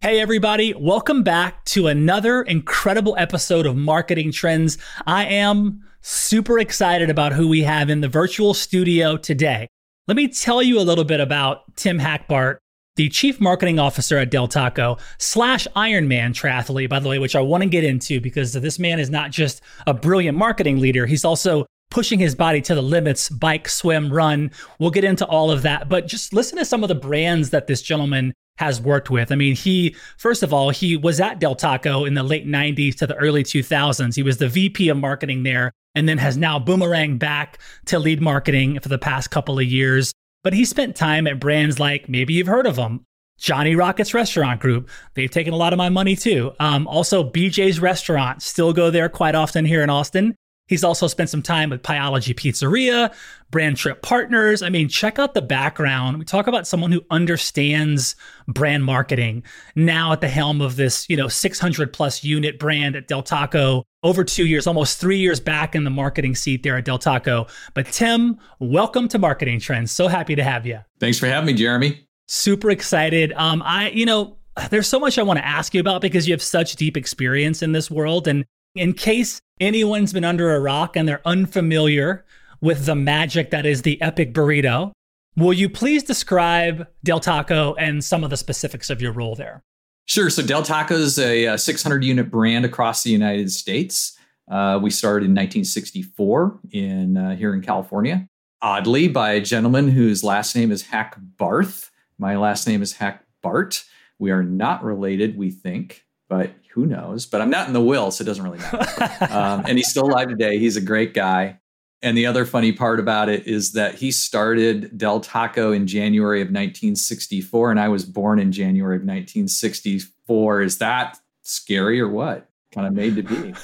Hey, everybody, welcome back to another incredible episode of Marketing Trends. I am super excited about who we have in the virtual studio today. Let me tell you a little bit about Tim Hackbart, the Chief Marketing Officer at Del Taco slash Ironman triathlete, by the way, which I want to get into because this man is not just a brilliant marketing leader, he's also pushing his body to the limits bike, swim, run. We'll get into all of that. But just listen to some of the brands that this gentleman has worked with. I mean, he, first of all, he was at Del Taco in the late 90s to the early 2000s. He was the VP of marketing there and then has now boomerang back to lead marketing for the past couple of years. But he spent time at brands like maybe you've heard of them. Johnny Rockets Restaurant Group. They've taken a lot of my money too. Um, also, BJ's Restaurant. Still go there quite often here in Austin. He's also spent some time with Pieology Pizzeria, Brand Trip Partners. I mean, check out the background. We talk about someone who understands brand marketing now at the helm of this, you know, 600 plus unit brand at Del Taco over two years, almost three years back in the marketing seat there at Del Taco. But Tim, welcome to Marketing Trends. So happy to have you. Thanks for having me, Jeremy. Super excited. Um, I, you know, there's so much I want to ask you about because you have such deep experience in this world. And in case anyone's been under a rock and they're unfamiliar with the magic that is the epic burrito, will you please describe Del Taco and some of the specifics of your role there? Sure. So Del Taco is a 600 unit brand across the United States. Uh, we started in 1964 in uh, here in California. Oddly, by a gentleman whose last name is Hack Barth. My last name is Hack Bart. We are not related, we think but who knows? But I'm not in the will, so it doesn't really matter. um, and he's still alive today. He's a great guy. And the other funny part about it is that he started Del Taco in January of 1964, and I was born in January of 1964. Is that scary or what? Kind of made to be.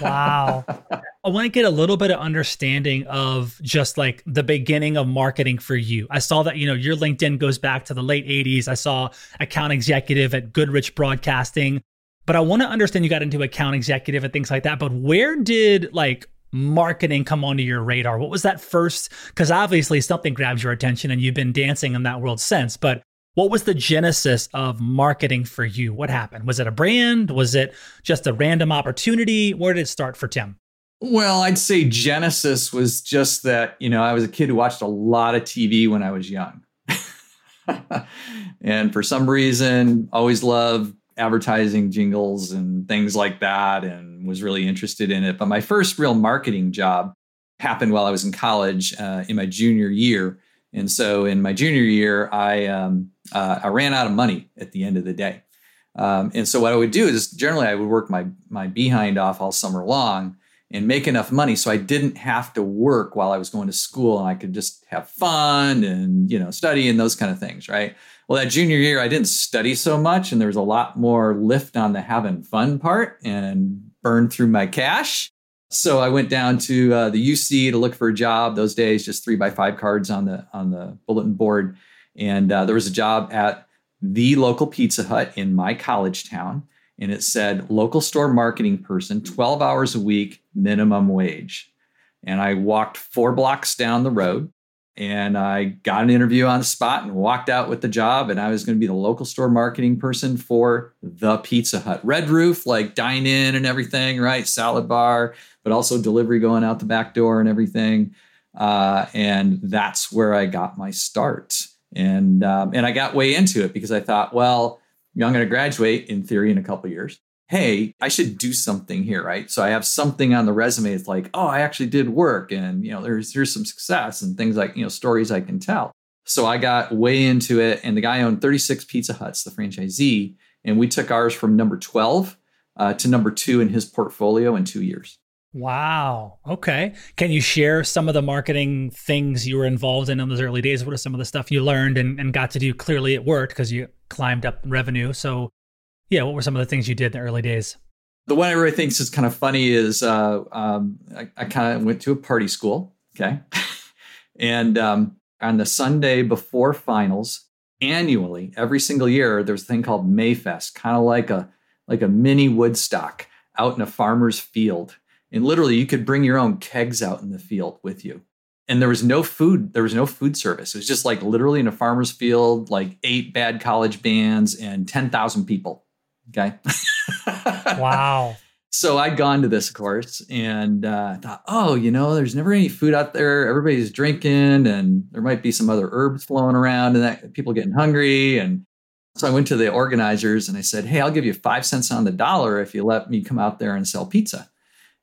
wow. I want to get a little bit of understanding of just like the beginning of marketing for you. I saw that, you know, your LinkedIn goes back to the late 80s. I saw account executive at Goodrich Broadcasting, but I want to understand you got into account executive and things like that. But where did like marketing come onto your radar? What was that first? Because obviously something grabs your attention and you've been dancing in that world since. But what was the genesis of marketing for you? What happened? Was it a brand? Was it just a random opportunity? Where did it start for Tim? Well, I'd say Genesis was just that, you know, I was a kid who watched a lot of TV when I was young. and for some reason, always loved advertising jingles and things like that and was really interested in it. But my first real marketing job happened while I was in college uh, in my junior year. And so in my junior year, I, um, uh, I ran out of money at the end of the day. Um, and so what I would do is generally I would work my, my behind off all summer long and make enough money so I didn't have to work while I was going to school and I could just have fun and you know study and those kind of things, right? Well, that junior year I didn't study so much and there was a lot more lift on the having fun part and burned through my cash. So I went down to uh, the UC to look for a job. Those days, just three by five cards on the on the bulletin board, and uh, there was a job at the local Pizza Hut in my college town. and it said local store marketing person, 12 hours a week, minimum wage. And I walked four blocks down the road and I got an interview on the spot and walked out with the job. And I was going to be the local store marketing person for the Pizza Hut. Red roof, like dine in and everything, right? Salad bar, but also delivery going out the back door and everything. Uh, and that's where I got my start. And um, and I got way into it because I thought, well, I'm going to graduate in theory in a couple years hey, I should do something here, right? So I have something on the resume. It's like, oh, I actually did work, and you know, there's here's some success and things like you know stories I can tell. So I got way into it, and the guy owned 36 Pizza Huts, the franchisee, and we took ours from number 12 uh, to number two in his portfolio in two years. Wow. Okay. Can you share some of the marketing things you were involved in in those early days? What are some of the stuff you learned and, and got to do? Clearly, it worked because you climbed up revenue. So, yeah, what were some of the things you did in the early days? The one I really is kind of funny is uh, um, I, I kind of went to a party school, okay, and um, on the Sunday before finals, annually, every single year, there's a thing called Mayfest, kind of like a like a mini Woodstock out in a farmer's field, and literally you could bring your own kegs out in the field with you. And there was no food. There was no food service. It was just like literally in a farmer's field, like eight bad college bands and ten thousand people Okay. wow. So I'd gone to this course and uh, thought, oh, you know, there's never any food out there. Everybody's drinking, and there might be some other herbs flowing around, and that people getting hungry. And so I went to the organizers and I said, hey, I'll give you five cents on the dollar if you let me come out there and sell pizza.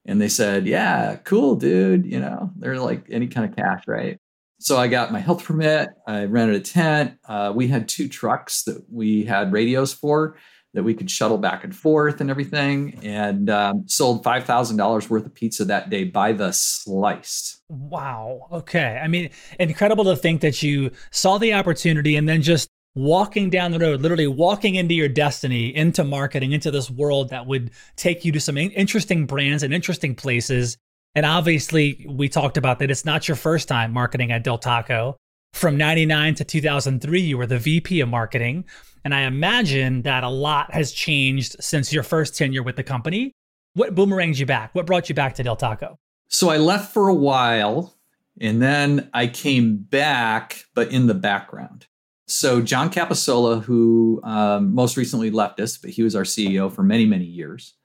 And they said, yeah, cool, dude. You know, they're like any kind of cash, right? So I got my health permit. I rented a tent. Uh, we had two trucks that we had radios for that we could shuttle back and forth and everything, and um, sold five thousand dollars worth of pizza that day by the slice. Wow. Okay. I mean, incredible to think that you saw the opportunity and then just walking down the road, literally walking into your destiny, into marketing, into this world that would take you to some interesting brands and interesting places. And obviously, we talked about that it's not your first time marketing at Del Taco. From 99 to 2003, you were the VP of marketing. And I imagine that a lot has changed since your first tenure with the company. What boomeranged you back? What brought you back to Del Taco? So I left for a while and then I came back, but in the background. So John Cappasola, who um, most recently left us, but he was our CEO for many, many years.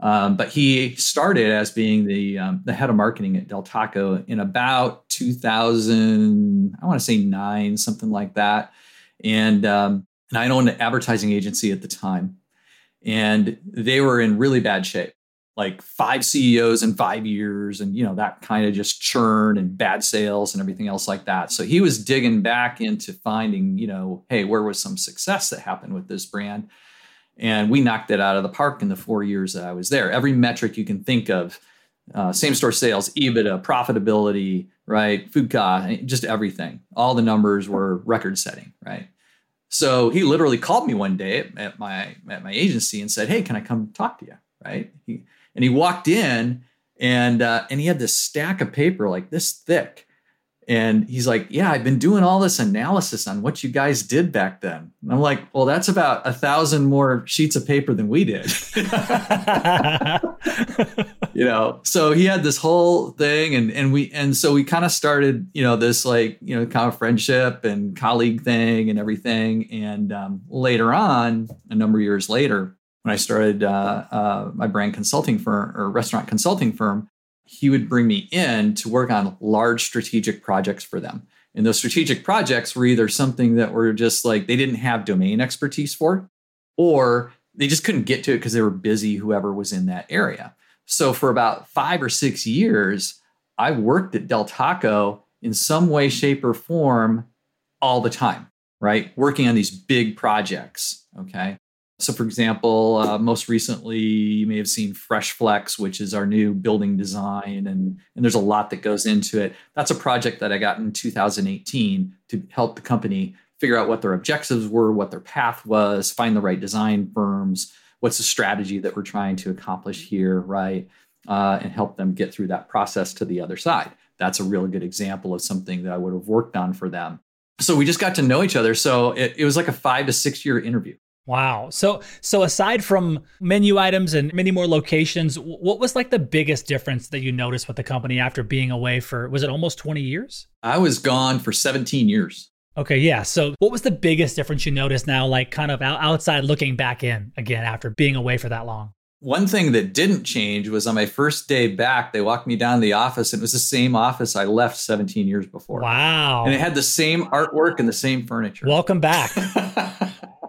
Um, but he started as being the um, the head of marketing at Del Taco in about 2000, I want to say nine, something like that. And um, and I owned an advertising agency at the time, and they were in really bad shape. Like five CEOs in five years, and you know that kind of just churn and bad sales and everything else like that. So he was digging back into finding, you know, hey, where was some success that happened with this brand? And we knocked it out of the park in the four years that I was there. Every metric you can think of, uh, same store sales, EBITDA, profitability, right, food cost, just everything. All the numbers were record setting, right? So he literally called me one day at my at my agency and said, "Hey, can I come talk to you?" Right? He, and he walked in and uh, and he had this stack of paper like this thick, and he's like, Yeah, I've been doing all this analysis on what you guys did back then. And I'm like, Well, that's about a thousand more sheets of paper than we did. you know, so he had this whole thing and and we and so we kind of started, you know, this like, you know, kind of friendship and colleague thing and everything. And um, later on, a number of years later, when I started uh, uh, my brand consulting firm or restaurant consulting firm, he would bring me in to work on large strategic projects for them. And those strategic projects were either something that were just like they didn't have domain expertise for, or they just couldn't get to it because they were busy, whoever was in that area. So for about five or six years, I worked at Del Taco in some way, shape, or form all the time, right? Working on these big projects. Okay. So, for example, uh, most recently, you may have seen Fresh Flex, which is our new building design, and, and there's a lot that goes into it. That's a project that I got in 2018 to help the company figure out what their objectives were, what their path was, find the right design firms, what's the strategy that we're trying to accomplish here, right? Uh, and help them get through that process to the other side. That's a really good example of something that I would have worked on for them. So we just got to know each other. So it, it was like a five to six year interview Wow. So so aside from menu items and many more locations, what was like the biggest difference that you noticed with the company after being away for was it almost 20 years? I was gone for 17 years. Okay, yeah. So what was the biggest difference you noticed now like kind of outside looking back in again after being away for that long? One thing that didn't change was on my first day back, they walked me down to the office. And it was the same office I left 17 years before. Wow. And it had the same artwork and the same furniture. Welcome back.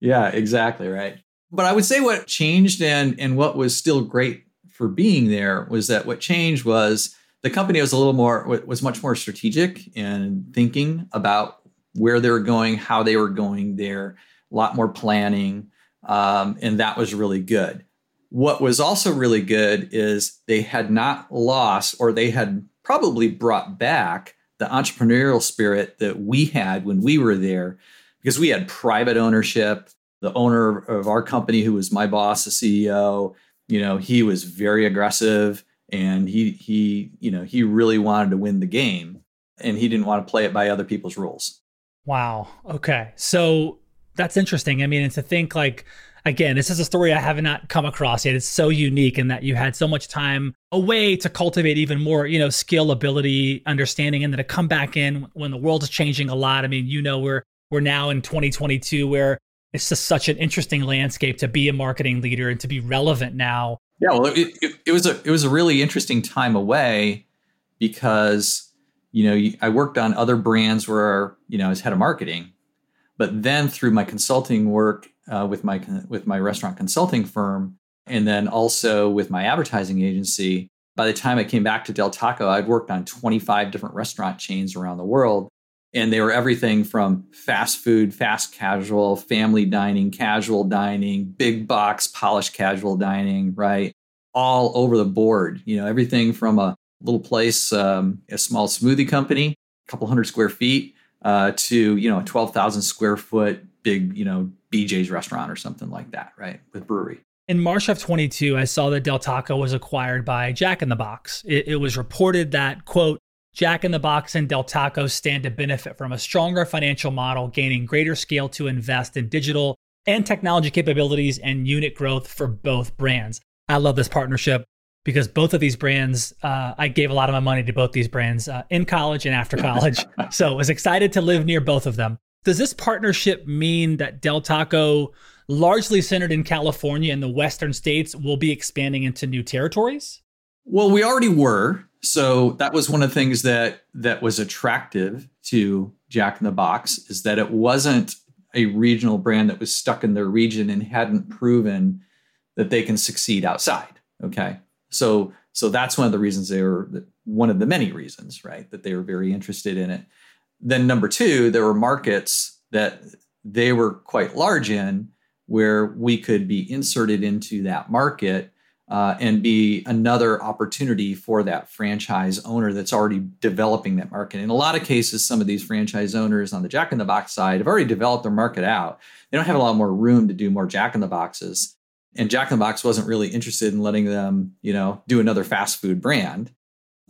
Yeah, exactly right. But I would say what changed and and what was still great for being there was that what changed was the company was a little more was much more strategic in thinking about where they were going, how they were going there, a lot more planning, um, and that was really good. What was also really good is they had not lost, or they had probably brought back the entrepreneurial spirit that we had when we were there because we had private ownership. The owner of our company, who was my boss, the CEO, you know, he was very aggressive and he he you know he really wanted to win the game and he didn't want to play it by other people's rules. Wow. Okay. So that's interesting. I mean, and to think like again, this is a story I have not come across yet. It's so unique in that you had so much time away to cultivate even more, you know, skill, ability, understanding, and then to come back in when the world is changing a lot. I mean, you know, we're we're now in 2022 where it's just such an interesting landscape to be a marketing leader and to be relevant now. Yeah, well, it, it, it was a it was a really interesting time away because you know I worked on other brands where you know I was head of marketing, but then through my consulting work uh, with my with my restaurant consulting firm, and then also with my advertising agency, by the time I came back to Del Taco, I'd worked on 25 different restaurant chains around the world and they were everything from fast food, fast casual, family dining, casual dining, big box, polished casual dining, right? All over the board. You know, everything from a little place, um, a small smoothie company, a couple hundred square feet, uh, to you know, a twelve thousand square foot big, you know, BJ's restaurant or something like that, right? With brewery. In March of 22, I saw that Del Taco was acquired by Jack in the Box. It, it was reported that, quote, Jack in the Box and Del Taco stand to benefit from a stronger financial model, gaining greater scale to invest in digital and technology capabilities and unit growth for both brands. I love this partnership because both of these brands, uh, I gave a lot of my money to both these brands uh, in college and after college. so I was excited to live near both of them. Does this partnership mean that Del Taco, largely centered in California and the Western states, will be expanding into new territories? Well, we already were. So that was one of the things that that was attractive to Jack in the Box is that it wasn't a regional brand that was stuck in their region and hadn't proven that they can succeed outside. Okay. So so that's one of the reasons they were one of the many reasons, right, that they were very interested in it. Then number 2, there were markets that they were quite large in where we could be inserted into that market uh, and be another opportunity for that franchise owner that's already developing that market. In a lot of cases, some of these franchise owners on the Jack in the Box side have already developed their market out. They don't have a lot more room to do more Jack in the Boxes. And Jack in the Box wasn't really interested in letting them, you know, do another fast food brand.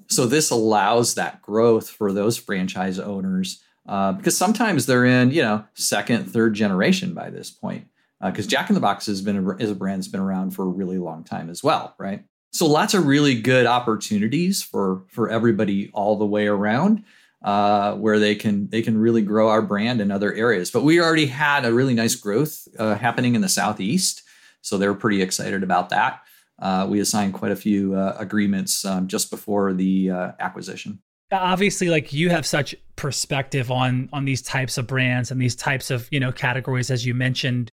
So this allows that growth for those franchise owners uh, because sometimes they're in, you know, second, third generation by this point because uh, Jack in the Box has been a, is a brand that's been around for a really long time as well, right? So lots of really good opportunities for for everybody all the way around, uh, where they can they can really grow our brand in other areas. But we already had a really nice growth uh, happening in the southeast, so they're pretty excited about that. Uh, we assigned quite a few uh, agreements um, just before the uh, acquisition obviously like you have such perspective on on these types of brands and these types of you know categories as you mentioned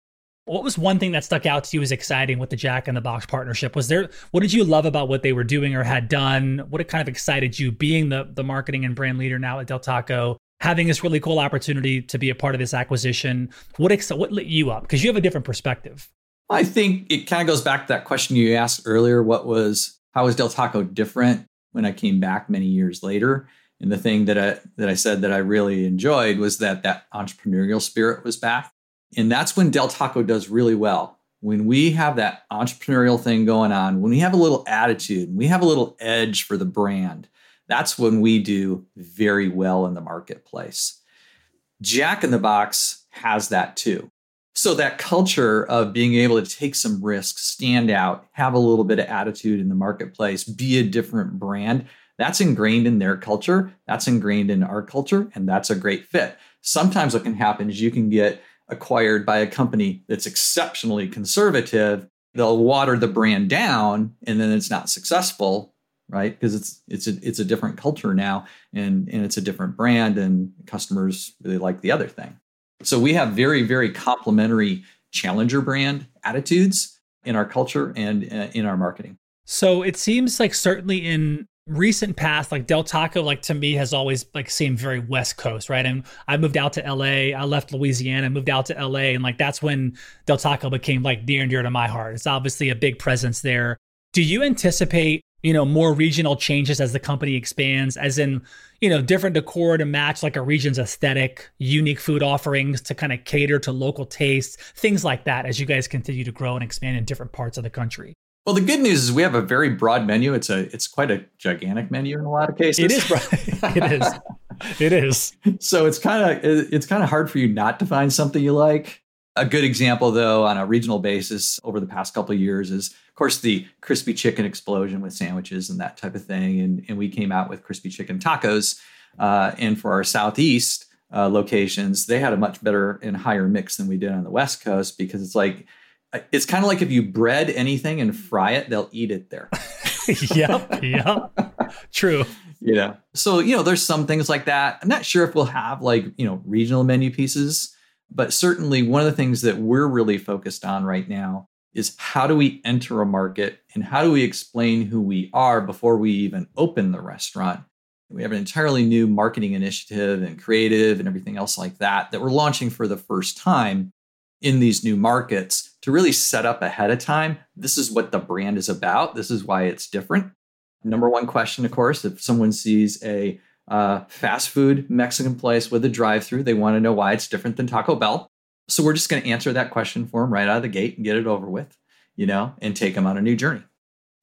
what was one thing that stuck out to you as exciting with the Jack in the Box partnership? Was there what did you love about what they were doing or had done? What kind of excited you being the the marketing and brand leader now at Del Taco? Having this really cool opportunity to be a part of this acquisition, what ex- what lit you up? Because you have a different perspective. I think it kind of goes back to that question you asked earlier. What was how was Del Taco different when I came back many years later? And the thing that I that I said that I really enjoyed was that that entrepreneurial spirit was back. And that's when Del Taco does really well. When we have that entrepreneurial thing going on, when we have a little attitude, we have a little edge for the brand, that's when we do very well in the marketplace. Jack in the Box has that too. So that culture of being able to take some risks, stand out, have a little bit of attitude in the marketplace, be a different brand, that's ingrained in their culture. That's ingrained in our culture, and that's a great fit. Sometimes what can happen is you can get acquired by a company that's exceptionally conservative. They'll water the brand down, and then it's not successful, right? Because it's it's a it's a different culture now, and and it's a different brand, and customers really like the other thing. So we have very very complementary challenger brand attitudes in our culture and uh, in our marketing. So it seems like certainly in recent past, like Del Taco, like to me has always like seemed very West Coast, right? And I moved out to LA. I left Louisiana, moved out to LA, and like that's when Del Taco became like near and dear to my heart. It's obviously a big presence there. Do you anticipate, you know, more regional changes as the company expands, as in, you know, different decor to match like a region's aesthetic, unique food offerings to kind of cater to local tastes, things like that as you guys continue to grow and expand in different parts of the country? Well, the good news is we have a very broad menu. It's a it's quite a gigantic menu in a lot of cases. It is. it is. It is. So it's kind of it's kind of hard for you not to find something you like. A good example, though, on a regional basis over the past couple of years is, of course, the crispy chicken explosion with sandwiches and that type of thing. And, and we came out with crispy chicken tacos. Uh, and for our southeast uh, locations, they had a much better and higher mix than we did on the West Coast because it's like it's kind of like if you bread anything and fry it, they'll eat it there. yep, yep. True. Yeah. So, you know, there's some things like that. I'm not sure if we'll have like, you know, regional menu pieces, but certainly one of the things that we're really focused on right now is how do we enter a market and how do we explain who we are before we even open the restaurant? We have an entirely new marketing initiative and creative and everything else like that that we're launching for the first time in these new markets to really set up ahead of time. This is what the brand is about. This is why it's different. Number one question, of course, if someone sees a uh, fast food Mexican place with a drive through, they want to know why it's different than Taco Bell. So we're just going to answer that question for them right out of the gate and get it over with, you know, and take them on a new journey.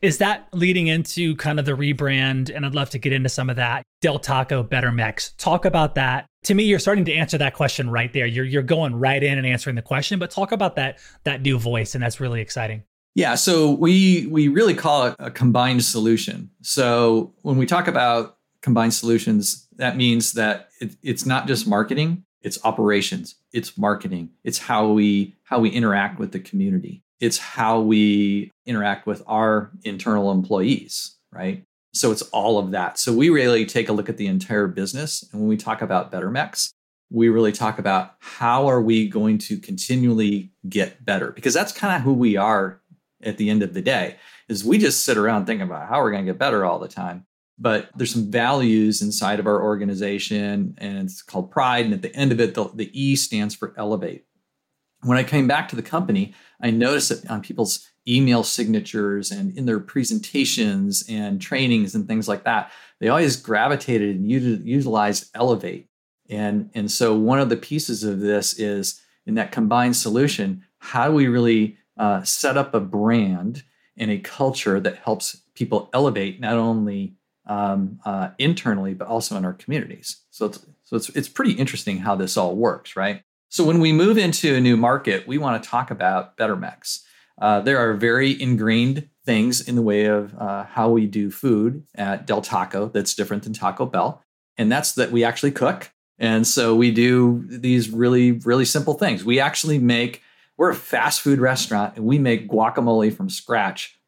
Is that leading into kind of the rebrand? And I'd love to get into some of that. Del Taco Better Mex. Talk about that. To me, you're starting to answer that question right there. You're you're going right in and answering the question, but talk about that that new voice, and that's really exciting. Yeah, so we we really call it a combined solution. So when we talk about combined solutions, that means that it, it's not just marketing, it's operations, it's marketing, it's how we how we interact with the community it's how we interact with our internal employees, right? So it's all of that. So we really take a look at the entire business. And when we talk about Better we really talk about how are we going to continually get better? Because that's kind of who we are at the end of the day, is we just sit around thinking about how we're going to get better all the time. But there's some values inside of our organization, and it's called pride. And at the end of it, the, the E stands for elevate. When I came back to the company, I noticed it on people's email signatures and in their presentations and trainings and things like that. They always gravitated and utilized Elevate. And, and so one of the pieces of this is in that combined solution, how do we really uh, set up a brand and a culture that helps people elevate not only um, uh, internally but also in our communities? So it's, so it's, it's pretty interesting how this all works, right? So when we move into a new market, we want to talk about Better Mex. Uh, there are very ingrained things in the way of uh, how we do food at Del Taco that's different than Taco Bell, and that's that we actually cook. And so we do these really, really simple things. We actually make, we're a fast food restaurant and we make guacamole from scratch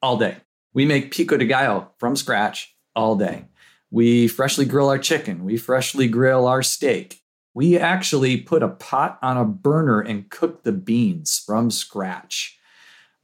all day. We make pico de gallo from scratch all day. We freshly grill our chicken. We freshly grill our steak we actually put a pot on a burner and cook the beans from scratch.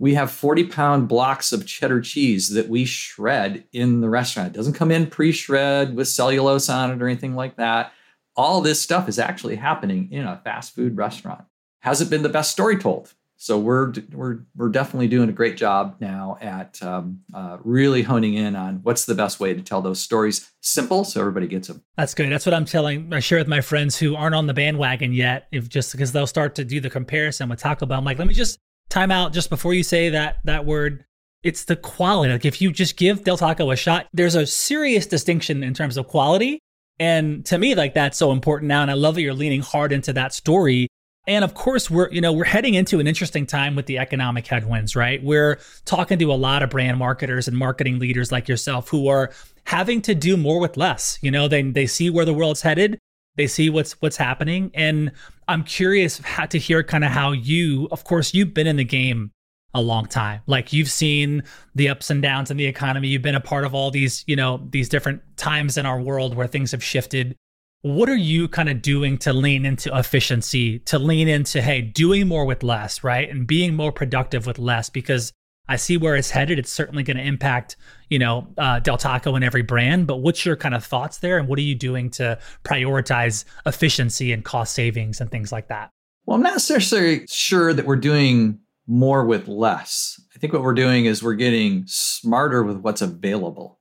We have 40 pound blocks of cheddar cheese that we shred in the restaurant. It doesn't come in pre shred with cellulose on it or anything like that. All this stuff is actually happening in a fast food restaurant. Has it been the best story told? so we're we're we're definitely doing a great job now at um, uh, really honing in on what's the best way to tell those stories simple so everybody gets them. That's good. That's what I'm telling. I share with my friends who aren't on the bandwagon yet. If just because they'll start to do the comparison with Taco Bell, I'm like, let me just time out just before you say that that word. It's the quality. Like if you just give Del Taco a shot, there's a serious distinction in terms of quality. And to me, like that's so important now. And I love that you're leaning hard into that story And of course, we're you know we're heading into an interesting time with the economic headwinds, right? We're talking to a lot of brand marketers and marketing leaders like yourself who are having to do more with less. You know, they they see where the world's headed, they see what's what's happening, and I'm curious how, to hear kind of how you, of course, you've been in the game a long time. Like you've seen the ups and downs in the economy. You've been a part of all these, you know, these different times in our world where things have shifted what are you kind of doing to lean into efficiency to lean into hey doing more with less right and being more productive with less because i see where it's headed. It's certainly going to impact you know uh, del taco and every brand but what's your kind of thoughts there and what are you doing to prioritize efficiency and cost savings and things like that? Well i'm not necessarily sure that we're doing more with less. I think what we're doing is we're getting smarter with what's available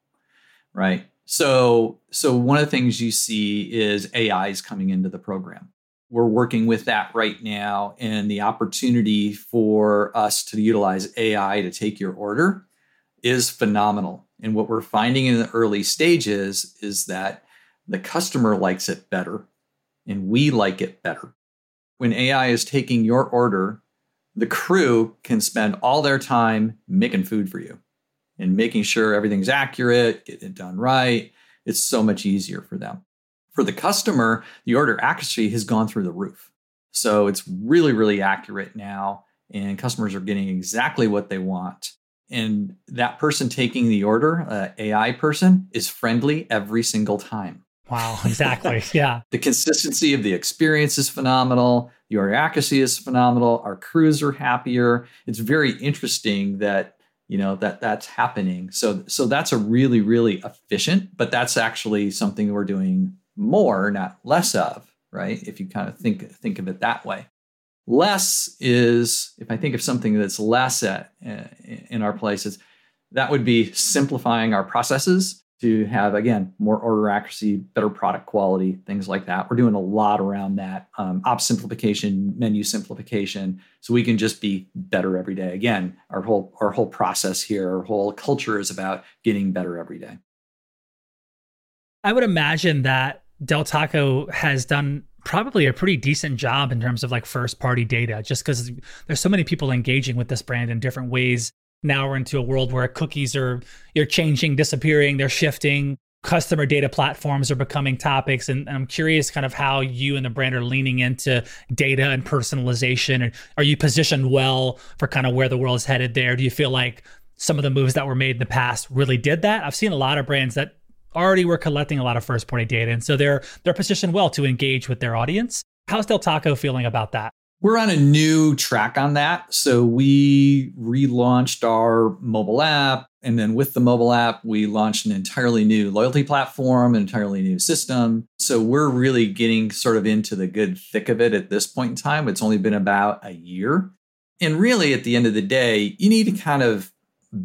right? So, so one of the things you see is AI is coming into the program. We're working with that right now, and the opportunity for us to utilize AI to take your order is phenomenal. And what we're finding in the early stages is that the customer likes it better, and we like it better. When AI is taking your order, the crew can spend all their time making food for you and making sure everything's accurate, getting it done right. It's so much easier for them. For the customer, the order accuracy has gone through the roof. So it's really, really accurate now, and customers are getting exactly what they want. And that person taking the order, uh, AI person, is friendly every single time. Wow, exactly. Yeah. the consistency of the experience is phenomenal. The order accuracy is phenomenal. Our crews are happier. It's very interesting that you know that that's happening so so that's a really really efficient but that's actually something we're doing more not less of right? If you kind of think think of it that way. Less is if i think of something that's less at uh, in our places that would be simplifying our processes to have again more order accuracy better product quality things like that. We're doing a lot around that um, op simplification menu simplification so we can just be better every day. Again our whole our whole process here our whole culture is about getting better every day. I would imagine that del taco has done probably a pretty decent job in terms of like first party data just because there's so many people engaging with this brand in different ways now we're into a world where cookies are you're changing, disappearing, they're shifting. Customer data platforms are becoming topics, and, and I'm curious, kind of how you and the brand are leaning into data and personalization. And are you positioned well for kind of where the world is headed there? Do you feel like some of the moves that were made in the past really did that? I've seen a lot of brands that already were collecting a lot of first party data, and so they're they're positioned well to engage with their audience. How's Del Taco feeling about that? We're on a new track on that. So we relaunched our mobile app. And then with the mobile app, we launched an entirely new loyalty platform, an entirely new system. So we're really getting sort of into the good thick of it at this point in time. It's only been about a year. And really, at the end of the day, you need to kind of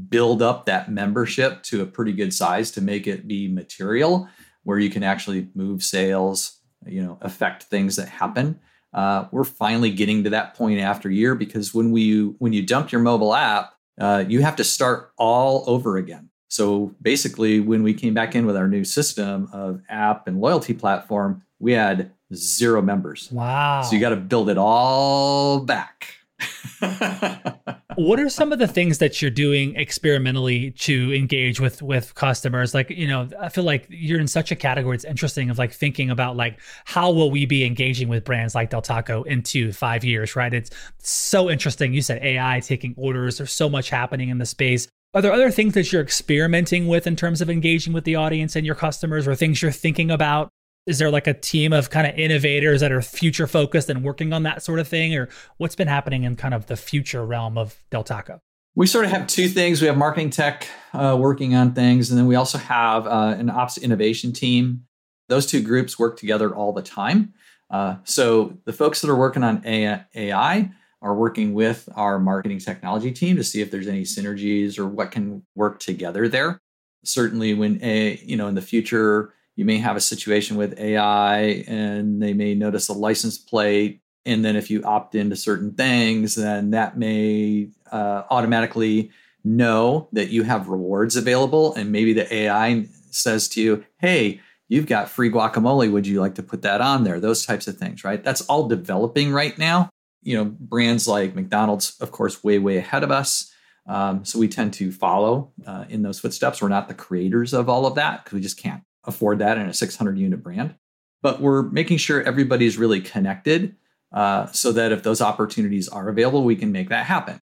build up that membership to a pretty good size to make it be material where you can actually move sales, you know, affect things that happen uh, we're finally getting to that point after year because when we when you dump your mobile app, uh, you have to start all over again. So basically, when we came back in with our new system of app and loyalty platform, we had zero members. Wow! So you got to build it all back. what are some of the things that you're doing experimentally to engage with with customers? Like you know i feel like you're in such a category it's interesting of like thinking about like how will we be engaging with brands like del taco in two five years right? It's so interesting. You said ai taking orders there's so much happening in the space. Are there other things that you're experimenting with in terms of engaging with the audience and your customers or things you're thinking about is there like a team of kind of innovators that are future focused and working on that sort of thing? Or what's been happening in kind of the future realm of del taco? We sort of have two things. We have marketing tech uh, working on things and then we also have uh, an ops innovation team. Those two groups work together all the time. Uh, so the folks that are working on ai are working with our marketing technology team to see if there's any synergies or what can work together there. Certainly when a you know in the future you may have a situation with AI and they may notice a license plate. And then if you opt into certain things, then that may uh, automatically know that you have rewards available. And maybe the AI says to you, hey, you've got free guacamole. Would you like to put that on there? Those types of things, right? That's all developing right now. You know, brands like McDonald's, of course, way, way ahead of us. Um, so we tend to follow uh, in those footsteps. We're not the creators of all of that because we just can't afford that in a 600 unit brand. But we're making sure everybody's really connected uh, so that if those opportunities are available, we can make that happen.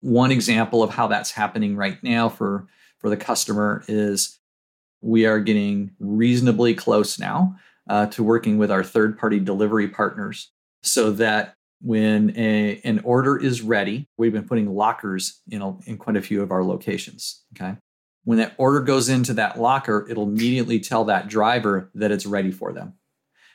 One example of how that's happening right now for, for the customer is we are getting reasonably close now uh, to working with our third party delivery partners so that when a, an order is ready, we've been putting lockers in, a, in quite a few of our locations. Okay. When that order goes into that locker, it'll immediately tell that driver that it's ready for them.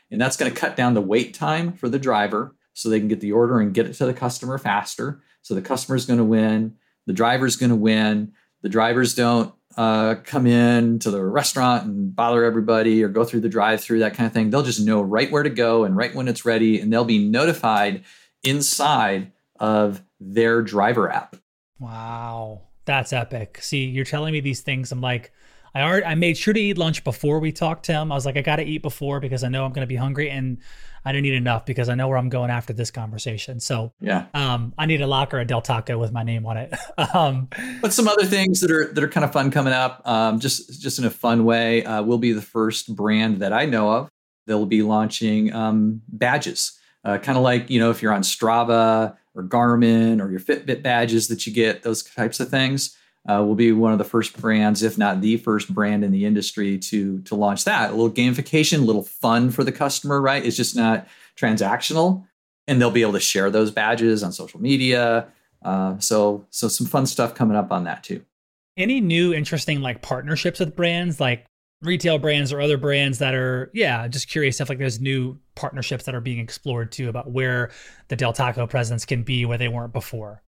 And that's going to cut down the wait time for the driver so they can get the order and get it to the customer faster. So the customer's going to win, the driver's going to win. The drivers don't uh, come in to the restaurant and bother everybody or go through the drive through, that kind of thing. They'll just know right where to go and right when it's ready, and they'll be notified inside of their driver app. Wow, that's epic. See, you're telling me these things. I'm like, I already, I made sure to eat lunch before we talked to him. I was like, I got to eat before because I know I'm going to be hungry. And I didn't eat enough because I know where I'm going after this conversation. So yeah, um, I need a locker at Del Taco with my name on it. um, but some other things that are that are kind of fun coming up, um, just just in a fun way. Uh, we'll be the first brand that I know of. They'll be launching um, badges, uh, kind of like you know if you're on Strava or Garmin or your Fitbit badges that you get, those types of things. Uh, we'll be one of the first brands, if not the first brand in the industry to to launch that. A little gamification, a little fun for the customer, right? It's just not transactional, and they'll be able to share those badges on social media. Uh, so so some fun stuff coming up on that too. Any new interesting like partnerships with brands, like retail brands or other brands that are yeah, just curious stuff like there's new partnerships that are being explored too about where the Del Taco presence can be where they weren't before.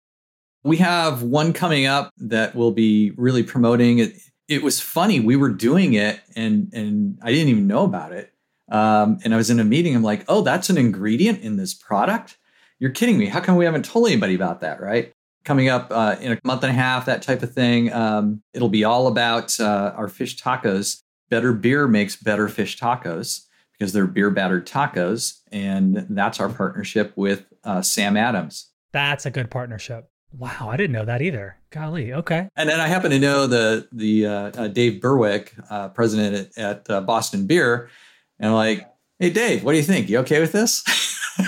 We have one coming up that we'll be really promoting. It, it was funny. We were doing it and and I didn't even know about it. Um, and I was in a meeting. I'm like, oh, that's an ingredient in this product. You're kidding me. How come we haven't told anybody about that? Right. Coming up uh, in a month and a half, that type of thing. Um, it'll be all about uh, our fish tacos. Better beer makes better fish tacos because they're beer battered tacos. And that's our partnership with uh, Sam Adams. That's a good partnership. Wow, I didn't know that either. Golly, okay. And then I happen to know the the uh, uh, Dave Burwick, uh, president at, at uh, Boston Beer, and I'm like, hey Dave, what do you think? You okay with this?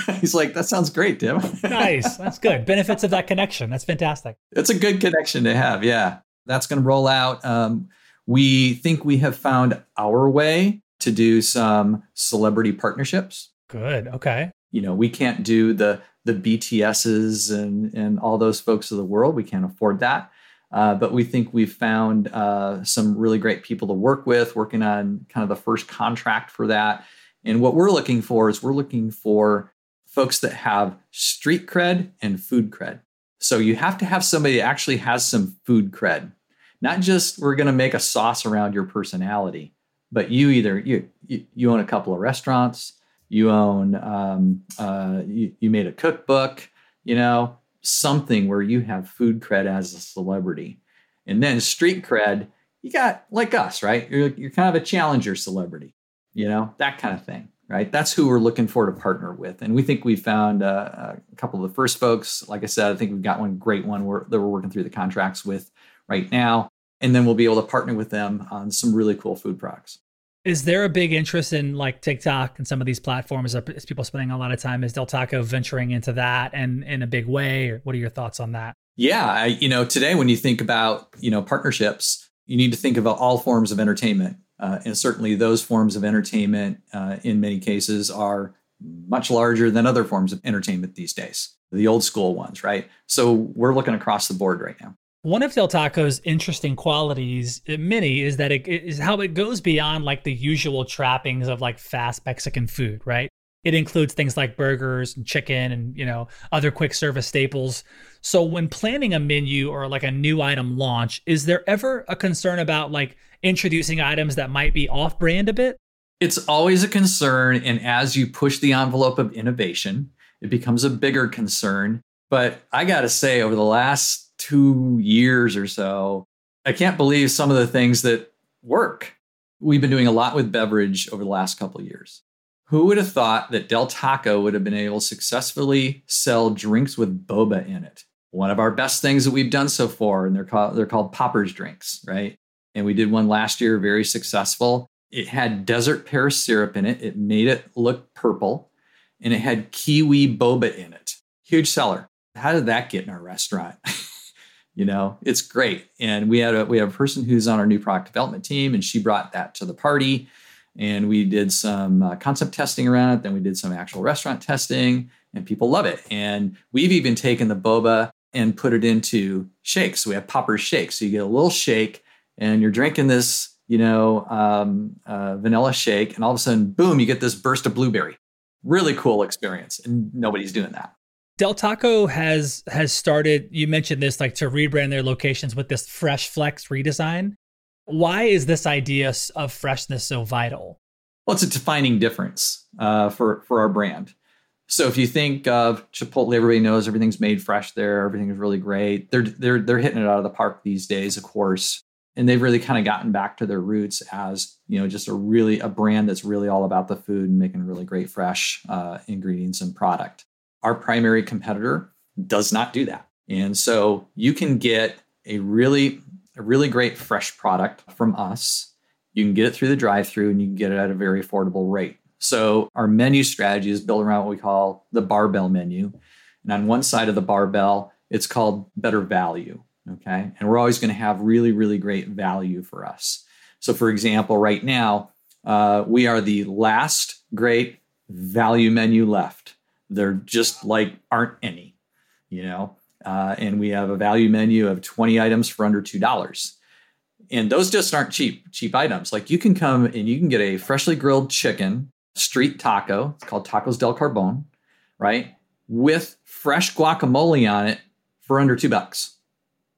He's like, that sounds great, Tim. nice, that's good. Benefits of that connection. That's fantastic. It's a good connection to have. Yeah, that's going to roll out. Um, we think we have found our way to do some celebrity partnerships. Good. Okay. You know, we can't do the the BTSs and and all those folks of the world. We can't afford that. Uh, but we think we've found uh, some really great people to work with, working on kind of the first contract for that. And what we're looking for is we're looking for folks that have street cred and food cred. So you have to have somebody that actually has some food cred, not just we're going to make a sauce around your personality, but you either you you own a couple of restaurants, you own um, uh, you, you made a cookbook you know something where you have food cred as a celebrity. And then street cred you got like us right? You're, you're kind of a challenger celebrity you know that kind of thing right? That's who we're looking for to partner with. And we think we found uh, a couple of the first folks. Like i said i think we've got one great one we're, that we're working through the contracts with right now and then we'll be able to partner with them on some really cool food products is there a big interest in like TikTok and some of these platforms? Is people spending a lot of time? Is Del Taco venturing into that and in a big way? Or what are your thoughts on that? Yeah, I, you know, today when you think about you know partnerships, you need to think about all forms of entertainment, uh, and certainly those forms of entertainment, uh, in many cases, are much larger than other forms of entertainment these days. The old school ones, right? So we're looking across the board right now. One of Del Taco's interesting qualities, uh, many, is that it is how it goes beyond like the usual trappings of like fast Mexican food, right? It includes things like burgers and chicken and you know other quick service staples. So when planning a menu or like a new item launch, is there ever a concern about like introducing items that might be off brand a bit? It's always a concern and as you push the envelope of innovation, it becomes a bigger concern. But I got to say over the last two years or so, I can't believe some of the things that work. We've been doing a lot with beverage over the last couple years. Who would have thought that Del Taco would have been able to successfully sell drinks with boba in it? One of our best things that we've done so far, and they're called they're called poppers drinks, right? And we did one last year, very successful. It had desert pear syrup in it. It made it look purple, and it had kiwi boba in it. Huge seller. How did that get in our restaurant? you know, it's great. And we had a we have a person who's on our new product development team, and she brought that to the party and we did some uh, concept testing around it. Then we did some actual restaurant testing, and people love it. And we've even taken the boba and put it into shakes. We have popper shakes. So you get a little shake, and you're drinking this, you know, um, uh, vanilla shake, and all of a sudden, boom, you get this burst of blueberry. Really cool experience, and nobody's doing that. Del Taco has has started. You mentioned this, like to rebrand their locations with this Fresh Flex redesign. Why is this idea of freshness so vital? Well, it's a defining difference uh, for for our brand. So if you think of Chipotle, everybody knows everything's made fresh there. Everything is really great. They're they're they're hitting it out of the park these days, of course, and they've really kind of gotten back to their roots as you know just a really a brand that's really all about the food and making really great fresh uh, ingredients and product. Our primary competitor does not do that, and so you can get a really a really great fresh product from us. You can get it through the drive through and you can get it at a very affordable rate. So, our menu strategy is built around what we call the barbell menu. And on one side of the barbell, it's called better value. Okay. And we're always going to have really, really great value for us. So, for example, right now, uh, we are the last great value menu left. There just like aren't any, you know. Uh, and we have a value menu of 20 items for under $2. And those just aren't cheap, cheap items. Like you can come and you can get a freshly grilled chicken street taco. It's called Tacos del Carbon, right? With fresh guacamole on it for under two bucks.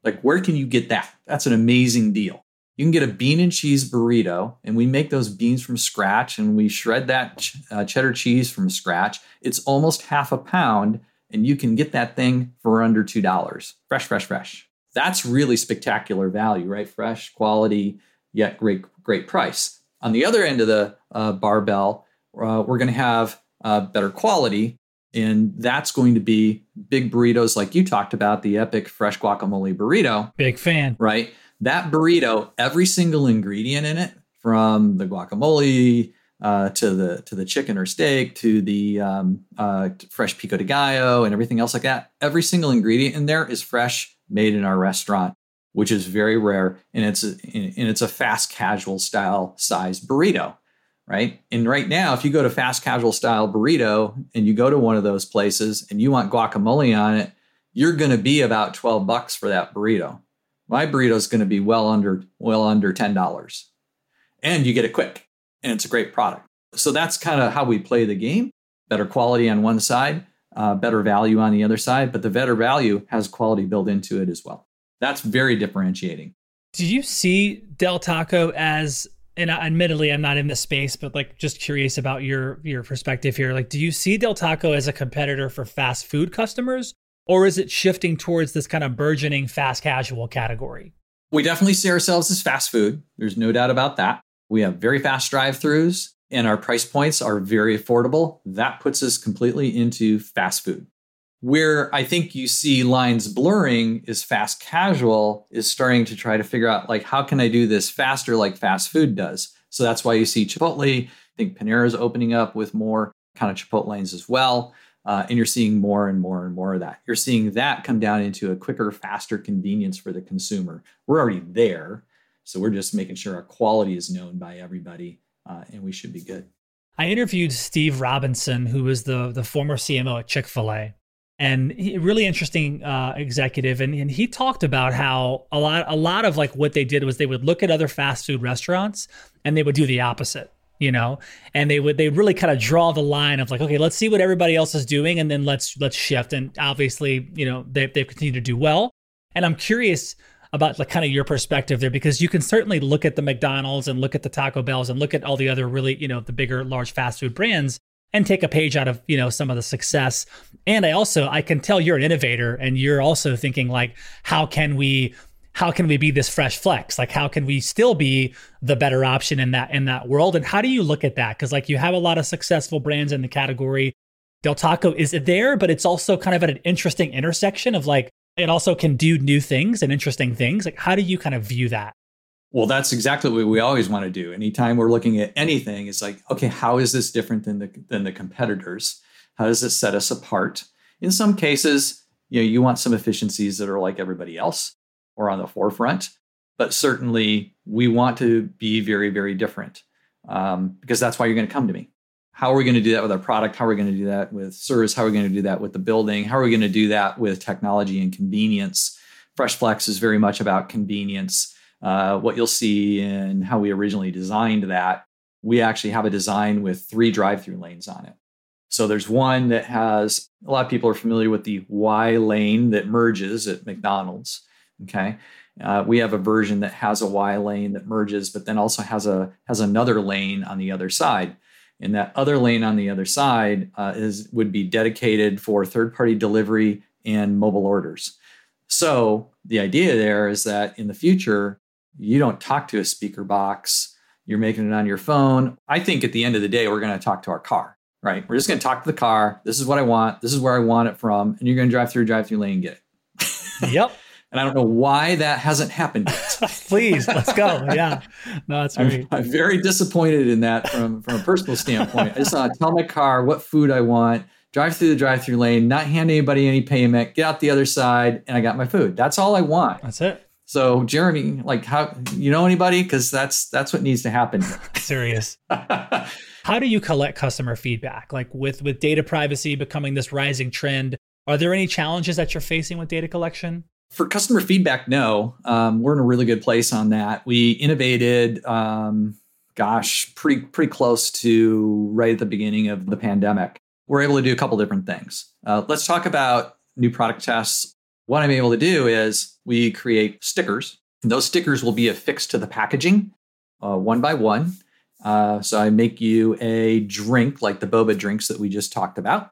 Like, where can you get that? That's an amazing deal. You can get a bean and cheese burrito, and we make those beans from scratch and we shred that ch- uh, cheddar cheese from scratch. It's almost half a pound and you can get that thing for under $2. Fresh, fresh, fresh. That's really spectacular value, right? Fresh, quality, yet great, great price. On the other end of the uh, barbell, uh, we're going to have uh, better quality, and that's going to be big burritos like you talked about, the epic fresh guacamole burrito. Big fan. Right? That burrito, every single ingredient in it, from the guacamole uh, to the to the chicken or steak to the um, uh, fresh pico de gallo and everything else like that. Every single ingredient in there is fresh, made in our restaurant, which is very rare, and it's a, and it's a fast casual style size burrito, right? And right now, if you go to fast casual style burrito and you go to one of those places and you want guacamole on it, you're going to be about twelve bucks for that burrito. My burrito is going to be well under well under ten dollars, and you get it quick and it's a great product. So that's kind of how we play the game better quality on one side, uh, better value on the other side, but the better value has quality built into it as well. That's very differentiating. Do you see Del Taco as and admittedly I'm not in this space, but like just curious about your your perspective here. Like, do you see Del Taco as a competitor for fast food customers, or is it shifting towards this kind of burgeoning fast casual category? We definitely see ourselves as fast food. There's no doubt about that. We have very fast drive-throughs and our price points are very affordable. That puts us completely into fast food. Where I think you see lines blurring is fast casual is starting to try to figure out like how can I do this faster like fast food does. So that's why you see Chipotle. I think Panera is opening up with more kind of Chipotle lanes as well. Uh, and you're seeing more and more and more of that. You're seeing that come down into a quicker, faster convenience for the consumer. We're already there. So we're just making sure our quality is known by everybody, uh, and we should be good. I interviewed Steve Robinson, who was the the former CMO at Chick Fil A, and he, really interesting uh, executive. And, and he talked about how a lot a lot of like what they did was they would look at other fast food restaurants and they would do the opposite you know? And they would they really kind of draw the line of like okay let's see what everybody else is doing and then let's let's shift. And obviously you know they, they've continued to do well. And i'm curious about like kind of your perspective there because you can certainly look at the McDonald's and look at the Taco Bells and look at all the other really, you know, the bigger large fast food brands and take a page out of, you know, some of the success. And I also I can tell you're an innovator and you're also thinking like how can we how can we be this fresh flex? Like how can we still be the better option in that in that world? And how do you look at that? Because like you have a lot of successful brands in the category. Del Taco is there, but it's also kind of at an interesting intersection of like it also can do new things and interesting things. Like how do you kind of view that? Well, that's exactly what we always want to do. Anytime we're looking at anything, it's like, okay, how is this different than the than the competitors? How does it set us apart? In some cases, you know, you want some efficiencies that are like everybody else or on the forefront. But certainly, we want to be very, very different um, because that's why you're going to come to me. How are we going to do that with our product? How are we going to do that with service? How are we going to do that with the building? How are we going to do that with technology and convenience? Fresh Flex is very much about convenience. Uh, what you'll see in how we originally designed that, we actually have a design with three drive through lanes on it. So there's one that has a lot of people are familiar with the Y lane that merges at McDonald's. Okay. Uh, we have a version that has a Y lane that merges, but then also has a has another lane on the other side. And that other lane on the other side uh, is would be dedicated for third party delivery and mobile orders. So the idea there is that in the future, you don't talk to a speaker box. You're making it on your phone. I think at the end of the day, we're going to talk to our car, right? We're just going to talk to the car. This is what I want. This is where I want it from. And you're going to drive through, drive through lane and get it. yep. And I don't know why that hasn't happened yet. Please, let's go. Yeah. No, that's I'm, I'm, very disappointed in that from, from a personal standpoint. I just want to tell my car what food I want, drive through the drive through lane, not hand anybody any payment, get out the other side, and I got my food. That's all I want. That's it. So Jeremy, like how you know anybody? Because that's that's what needs to happen. Serious. how do you collect customer feedback? Like with with data privacy becoming this rising trend, are there any challenges that you're facing with data collection? For customer feedback, no. Um, we're in a really good place on that. We innovated, um, gosh, pretty pretty close to right at the beginning of the pandemic. We're able to do a couple different things. Uh, let's talk about new product tests. What I'm able to do is we create stickers. Those stickers will be affixed to the packaging, uh, one by one. Uh, so I make you a drink like the boba drinks that we just talked about,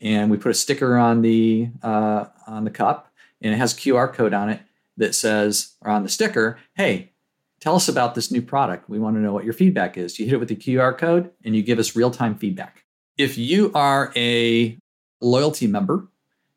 and we put a sticker on the uh, on the cup and it has a QR code on it that says, or on the sticker, hey, tell us about this new product. We want to know what your feedback is. You hit it with the QR code and you give us real time feedback. If you are a loyalty member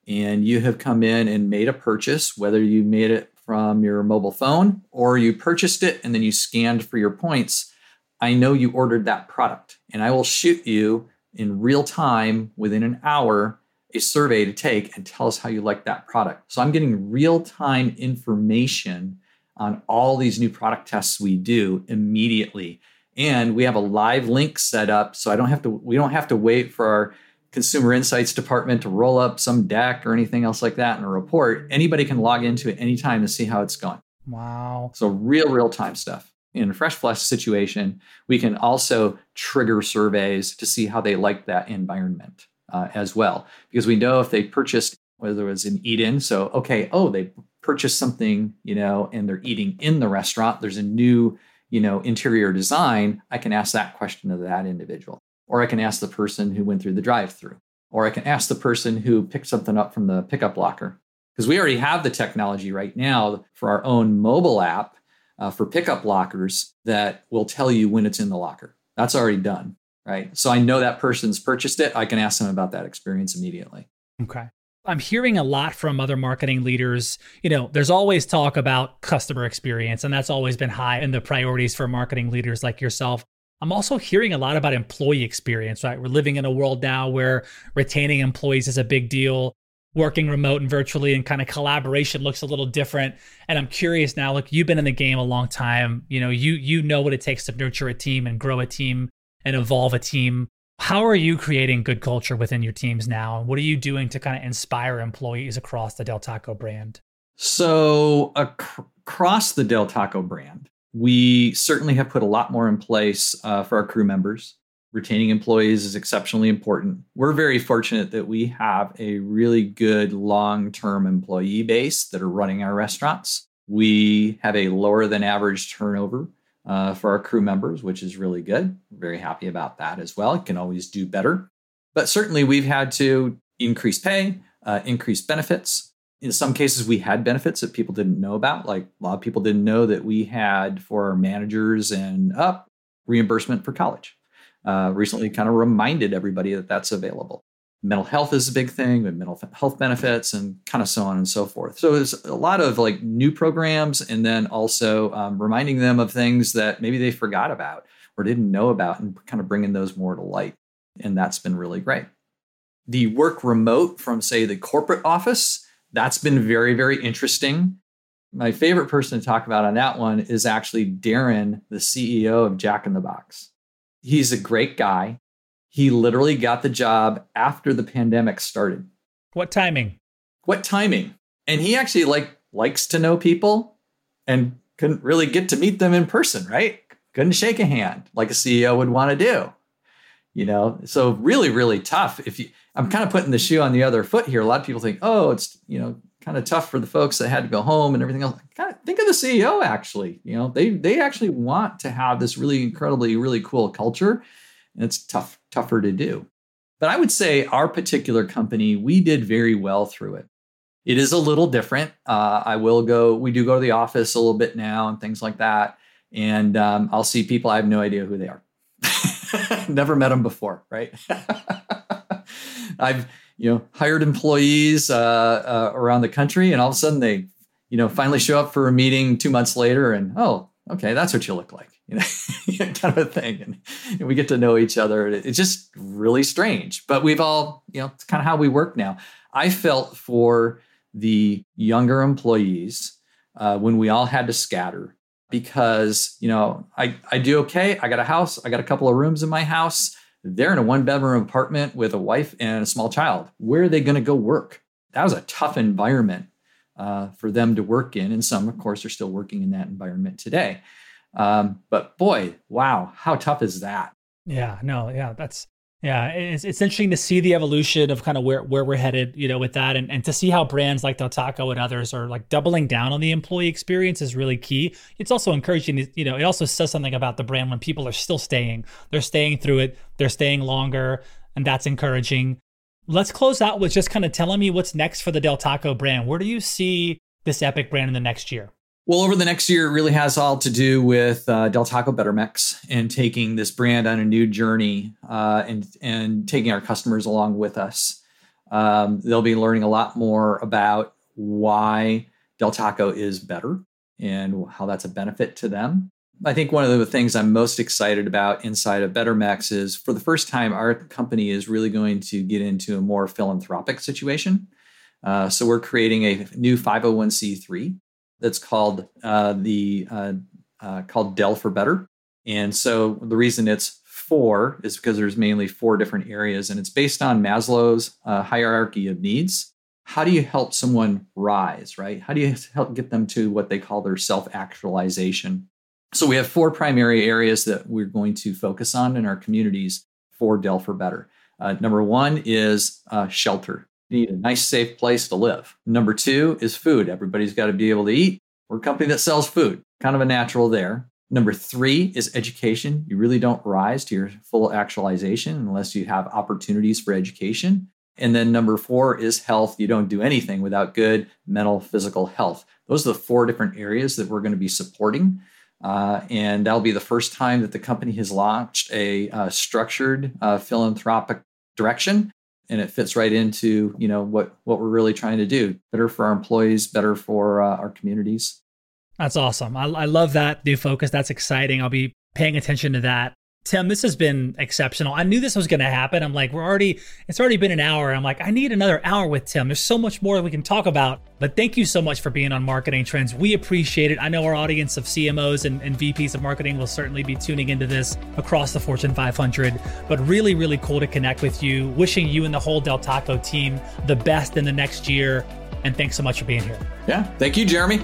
and you have come in and made a purchase, whether you made it from your mobile phone or you purchased it and then you scanned for your points, I know you ordered that product and I will shoot you in real time within an hour a survey to take and tell us how you like that product. So I'm getting real time information on all these new product tests we do immediately. And we have a live link set up so I don't have to we don't have to wait for our consumer insights department to roll up some deck or anything else like that in a report. Anybody can log into it anytime to see how it's going. Wow. So real real time stuff. In a Fresh Flex situation, we can also trigger surveys to see how they like that environment uh, as well, because we know if they purchased whether it was an eat-in, so okay, oh, they purchased something, you know, and they're eating in the restaurant. There's a new, you know, interior design. I can ask that question of that individual, or I can ask the person who went through the drive-through, or I can ask the person who picked something up from the pickup locker, because we already have the technology right now for our own mobile app uh, for pickup lockers that will tell you when it's in the locker. That's already done right? So I know that person's purchased it. I can ask them about that experience immediately. Okay. I'm hearing a lot from other marketing leaders. You know, there's always talk about customer experience, and that's always been high in the priorities for marketing leaders like yourself. I'm also hearing a lot about employee experience, right? We're living in a world now where retaining employees is a big deal. Working remote and virtually and kind of collaboration looks a little different. And I'm curious now, look, you've been in the game a long time. You know, you you know what it takes to nurture a team and grow a team and evolve a team. How are you creating good culture within your teams now? And what are you doing to kind of inspire employees across the Del Taco brand? So, ac- across the Del Taco brand, we certainly have put a lot more in place uh, for our crew members. Retaining employees is exceptionally important. We're very fortunate that we have a really good long term employee base that are running our restaurants. We have a lower than average turnover uh, for our crew members, which is really good. very happy about that as well. It can always do better. But certainly, we've had to increase pay, uh, increase benefits. In some cases, we had benefits that people didn't know about. Like a lot of people didn't know that we had for our managers and up reimbursement for college. Uh, recently, kind of reminded everybody that that's available. Mental health is a big thing, with mental health benefits, and kind of so on and so forth. So there's a lot of like new programs, and then also um, reminding them of things that maybe they forgot about or didn't know about, and kind of bringing those more to light. And that's been really great. The work remote from, say, the corporate office, that's been very, very interesting. My favorite person to talk about on that one is actually Darin, the CEO of Jack in the Box. He's a great guy. He literally got the job after the pandemic started. What timing? What timing? And he actually like likes to know people and couldn't really get to meet them in person, right? Couldn't shake a hand like a CEO would want to do. You know, so really, really tough. If you, I'm kind of putting the shoe on the other foot here. A lot of people think, oh, it's you know kind of tough for the folks that had to go home and everything else. Kind of think of the CEO actually. You know, they they actually want to have this really incredibly really cool culture, it's tough tougher to do. But I would say our particular company, we did very well through it. It is a little different. Uh, I will go. We do go to the office a little bit now and things like that, and um, I'll see people. I have no idea who they are. Never met them before, right? I've you know hired employees uh, uh, around the country, and all of a sudden they you know finally show up for a meeting two months later, and oh, okay, that's what you look like, you know, kind of a thing, and, and, we get to know each other. It's just really strange, but we've all you know it's kind of how we work now. I felt for the younger employees uh, when we all had to scatter because you know I I do okay. I got a house. I got a couple of rooms in my house. They're in a one bedroom apartment with a wife and a small child. Where are they going to go work? That was a tough environment uh, for them to work in. And some, of course, are still working in that environment today. Um, but boy, wow, how tough is that? Yeah, no, yeah, that's yeah, it's, it's interesting to see the evolution of kind of where, where we're headed, you know, with that, and, and to see how brands like Del Taco and others are like doubling down on the employee experience is really key. It's also encouraging, you know, it also says something about the brand when people are still staying, they're staying through it, they're staying longer, and that's encouraging. Let's close out with just kind of telling me what's next for the Del Taco brand. Where do you see this epic brand in the next year? Well, over the next year, it really has all to do with uh, Del Taco Better Bettermex and taking this brand on a new journey uh, and and taking our customers along with us. Um, they'll be learning a lot more about why Del Taco is better and how that's a benefit to them. I think one of the things I'm most excited about inside of Bettermex is for the first time, our company is really going to get into a more philanthropic situation. Uh, so we're creating a new 501c3 that's called uh, the uh, uh, called Del for Better. And so the reason it's four is because there's mainly four different areas, and it's based on Maslow's uh, hierarchy of needs. How do you help someone rise, right? How do you help get them to what they call their self actualization? So we have four primary areas that we're going to focus on in our communities for Del for Better. Uh, number one is uh, shelter need a nice, safe place to live. Number two is food. Everybody's got to be able to eat. We're a company that sells food, kind of a natural there. Number three is education. You really don't rise to your full actualization unless you have opportunities for education. And then number four is health. You don't do anything without good mental, physical health. Those are the four different areas that we're going to be supporting. Uh, and that'll be the first time that the company has launched a uh, structured uh, philanthropic direction. And it fits right into you know what what we're really trying to do. Better for our employees better for uh, our communities. That's awesome. I, I love that new focus. That's exciting. I'll be paying attention to that Tim, this has been exceptional. I knew this was going to happen. I'm like, we're already, it's already been an hour. I'm like, I need another hour with Tim. There's so much more we can talk about. But thank you so much for being on Marketing Trends. We appreciate it. I know our audience of CMOs and, and VPs of marketing will certainly be tuning into this across the Fortune 500. But really, really cool to connect with you. Wishing you and the whole Del Taco team the best in the next year. And thanks so much for being here. Yeah. Thank you, Jeremy.